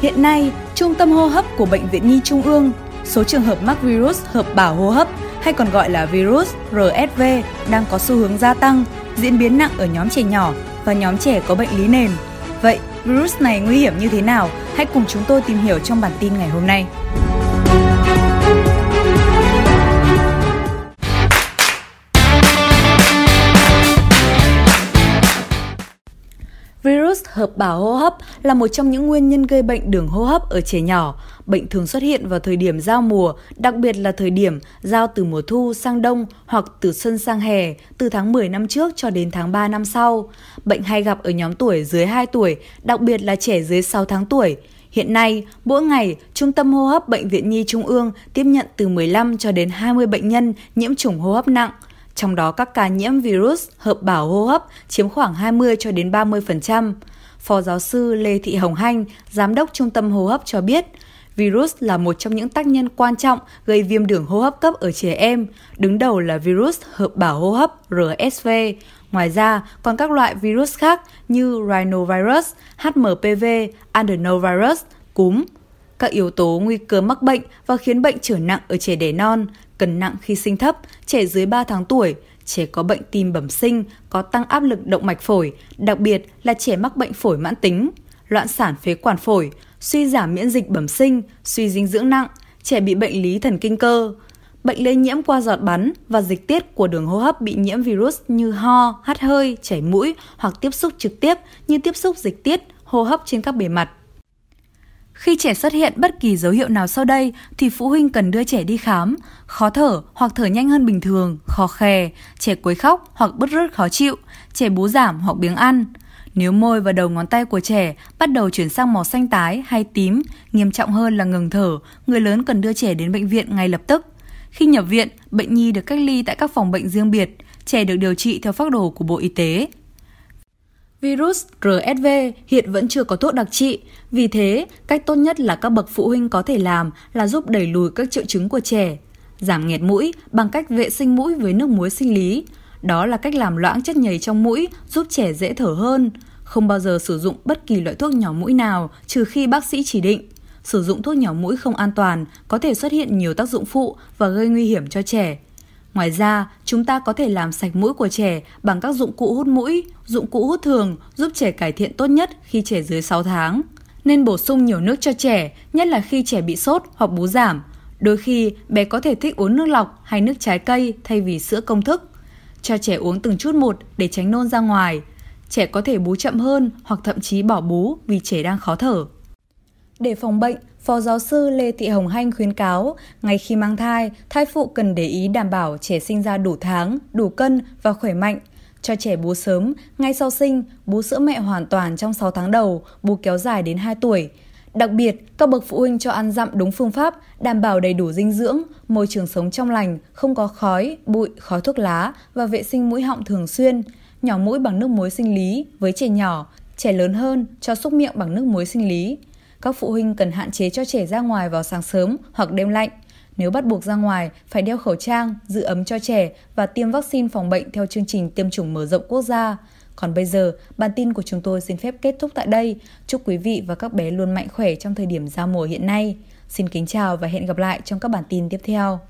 Hiện nay, Trung tâm hô hấp của Bệnh viện Nhi Trung ương, số trường hợp mắc virus hợp bào hô hấp hay còn gọi là virus RSV đang có xu hướng gia tăng, diễn biến nặng ở nhóm trẻ nhỏ và nhóm trẻ có bệnh lý nền. Vậy, virus này nguy hiểm như thế nào? Hãy cùng chúng tôi tìm hiểu trong bản tin ngày hôm nay. Virus hợp bào hô hấp là một trong những nguyên nhân gây bệnh đường hô hấp ở trẻ nhỏ. Bệnh thường xuất hiện vào thời điểm giao mùa, đặc biệt là thời điểm giao từ mùa thu sang đông hoặc từ xuân sang hè, từ tháng 10 năm trước cho đến tháng 3 năm sau. Bệnh hay gặp ở nhóm tuổi dưới 2 tuổi, đặc biệt là trẻ dưới 6 tháng tuổi. Hiện nay, mỗi ngày, Trung tâm hô hấp Bệnh viện Nhi Trung ương tiếp nhận từ 15 cho đến 20 bệnh nhân nhiễm trùng hô hấp nặng – trong đó các ca nhiễm virus hợp bào hô hấp chiếm khoảng 20 cho đến 30%. Phó giáo sư Lê Thị Hồng Hanh, giám đốc Trung tâm hô hấp cho biết, virus là một trong những tác nhân quan trọng gây viêm đường hô hấp cấp ở trẻ em, đứng đầu là virus hợp bào hô hấp RSV. Ngoài ra, còn các loại virus khác như rhinovirus, HMPV, adenovirus, cúm. Các yếu tố nguy cơ mắc bệnh và khiến bệnh trở nặng ở trẻ đẻ non, cân nặng khi sinh thấp, trẻ dưới 3 tháng tuổi, trẻ có bệnh tim bẩm sinh, có tăng áp lực động mạch phổi, đặc biệt là trẻ mắc bệnh phổi mãn tính, loạn sản phế quản phổi, suy giảm miễn dịch bẩm sinh, suy dinh dưỡng nặng, trẻ bị bệnh lý thần kinh cơ, bệnh lây nhiễm qua giọt bắn và dịch tiết của đường hô hấp bị nhiễm virus như ho, hắt hơi, chảy mũi hoặc tiếp xúc trực tiếp như tiếp xúc dịch tiết, hô hấp trên các bề mặt. Khi trẻ xuất hiện bất kỳ dấu hiệu nào sau đây thì phụ huynh cần đưa trẻ đi khám. Khó thở hoặc thở nhanh hơn bình thường, khó khè, trẻ quấy khóc hoặc bứt rứt khó chịu, trẻ bú giảm hoặc biếng ăn. Nếu môi và đầu ngón tay của trẻ bắt đầu chuyển sang màu xanh tái hay tím, nghiêm trọng hơn là ngừng thở, người lớn cần đưa trẻ đến bệnh viện ngay lập tức. Khi nhập viện, bệnh nhi được cách ly tại các phòng bệnh riêng biệt, trẻ được điều trị theo phác đồ của Bộ Y tế. Virus RSV hiện vẫn chưa có thuốc đặc trị, vì thế cách tốt nhất là các bậc phụ huynh có thể làm là giúp đẩy lùi các triệu chứng của trẻ, giảm nghẹt mũi bằng cách vệ sinh mũi với nước muối sinh lý. Đó là cách làm loãng chất nhầy trong mũi giúp trẻ dễ thở hơn. Không bao giờ sử dụng bất kỳ loại thuốc nhỏ mũi nào trừ khi bác sĩ chỉ định. Sử dụng thuốc nhỏ mũi không an toàn có thể xuất hiện nhiều tác dụng phụ và gây nguy hiểm cho trẻ. Ngoài ra, chúng ta có thể làm sạch mũi của trẻ bằng các dụng cụ hút mũi, dụng cụ hút thường giúp trẻ cải thiện tốt nhất khi trẻ dưới 6 tháng. Nên bổ sung nhiều nước cho trẻ, nhất là khi trẻ bị sốt hoặc bú giảm. Đôi khi, bé có thể thích uống nước lọc hay nước trái cây thay vì sữa công thức. Cho trẻ uống từng chút một để tránh nôn ra ngoài. Trẻ có thể bú chậm hơn hoặc thậm chí bỏ bú vì trẻ đang khó thở. Để phòng bệnh, Phó giáo sư Lê Thị Hồng Hanh khuyến cáo, ngay khi mang thai, thai phụ cần để ý đảm bảo trẻ sinh ra đủ tháng, đủ cân và khỏe mạnh. Cho trẻ bú sớm, ngay sau sinh, bú sữa mẹ hoàn toàn trong 6 tháng đầu, bú kéo dài đến 2 tuổi. Đặc biệt, các bậc phụ huynh cho ăn dặm đúng phương pháp, đảm bảo đầy đủ dinh dưỡng, môi trường sống trong lành, không có khói, bụi, khói thuốc lá và vệ sinh mũi họng thường xuyên. Nhỏ mũi bằng nước muối sinh lý với trẻ nhỏ, trẻ lớn hơn cho xúc miệng bằng nước muối sinh lý. Các phụ huynh cần hạn chế cho trẻ ra ngoài vào sáng sớm hoặc đêm lạnh. Nếu bắt buộc ra ngoài, phải đeo khẩu trang, giữ ấm cho trẻ và tiêm vaccine phòng bệnh theo chương trình tiêm chủng mở rộng quốc gia. Còn bây giờ, bản tin của chúng tôi xin phép kết thúc tại đây. Chúc quý vị và các bé luôn mạnh khỏe trong thời điểm giao mùa hiện nay. Xin kính chào và hẹn gặp lại trong các bản tin tiếp theo.